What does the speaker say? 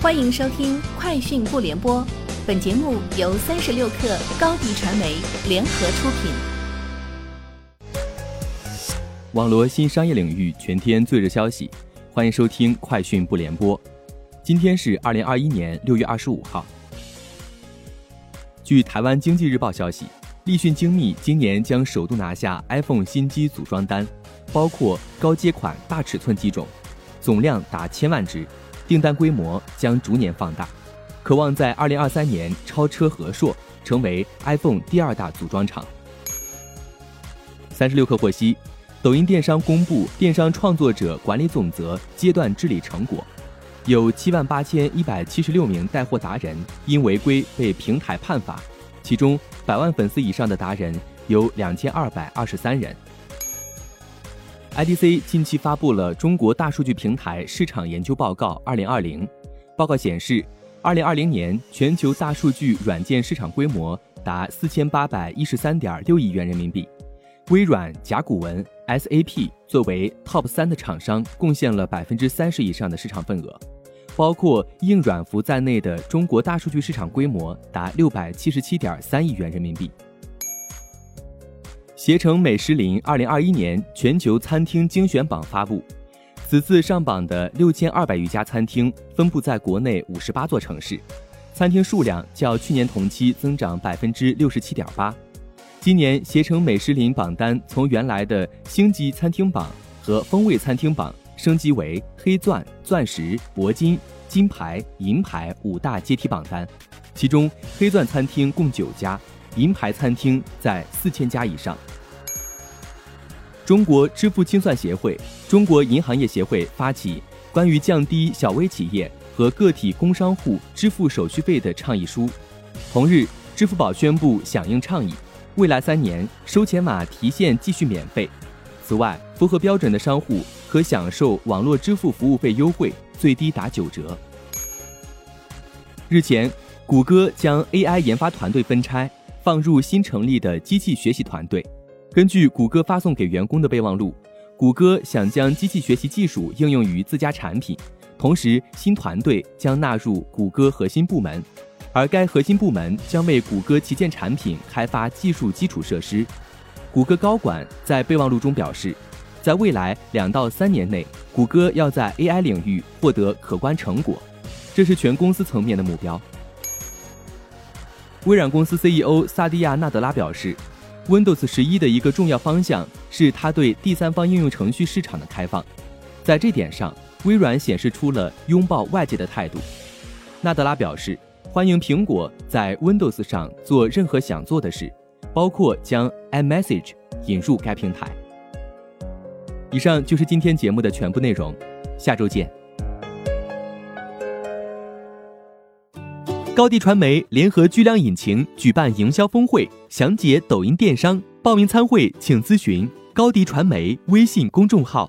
欢迎收听《快讯不联播》，本节目由三十六克高低传媒联合出品。网罗新商业领域全天最热消息，欢迎收听《快讯不联播》。今天是二零二一年六月二十五号。据台湾经济日报消息，立讯精密今年将首度拿下 iPhone 新机组装单，包括高阶款大尺寸机种，总量达千万只。订单规模将逐年放大，渴望在二零二三年超车和硕，成为 iPhone 第二大组装厂。三十六氪获悉，抖音电商公布电商创作者管理总则阶段治理成果，有七万八千一百七十六名带货达人因违规被平台判罚，其中百万粉丝以上的达人有两千二百二十三人。IDC 近期发布了《中国大数据平台市场研究报告（二零二零）》。报告显示，二零二零年全球大数据软件市场规模达四千八百一十三点六亿元人民币。微软、甲骨文、SAP 作为 TOP 三的厂商，贡献了百分之三十以上的市场份额。包括硬软服在内的中国大数据市场规模达六百七十七点三亿元人民币。携程美食林二零二一年全球餐厅精选榜发布，此次上榜的六千二百余家餐厅分布在国内五十八座城市，餐厅数量较去年同期增长百分之六十七点八。今年携程美食林榜单从原来的星级餐厅榜和风味餐厅榜升级为黑钻、钻石、铂金、金牌、银牌五大阶梯榜单，其中黑钻餐厅共九家。银牌餐厅在四千家以上。中国支付清算协会、中国银行业协会发起关于降低小微企业和个体工商户支付手续费的倡议书。同日，支付宝宣布响应倡议，未来三年收钱码提现继续免费。此外，符合标准的商户可享受网络支付服务费优惠，最低打九折。日前，谷歌将 AI 研发团队分拆。放入新成立的机器学习团队。根据谷歌发送给员工的备忘录，谷歌想将机器学习技术应用于自家产品，同时新团队将纳入谷歌核心部门，而该核心部门将为谷歌旗舰产品开发技术基础设施。谷歌高管在备忘录中表示，在未来两到三年内，谷歌要在 AI 领域获得可观成果，这是全公司层面的目标。微软公司 CEO 萨蒂亚·纳德拉表示，Windows 十一的一个重要方向是它对第三方应用程序市场的开放。在这点上，微软显示出了拥抱外界的态度。纳德拉表示，欢迎苹果在 Windows 上做任何想做的事，包括将 iMessage 引入该平台。以上就是今天节目的全部内容，下周见。高迪传媒联合巨量引擎举办营销峰会，详解抖音电商。报名参会请咨询高迪传媒微信公众号。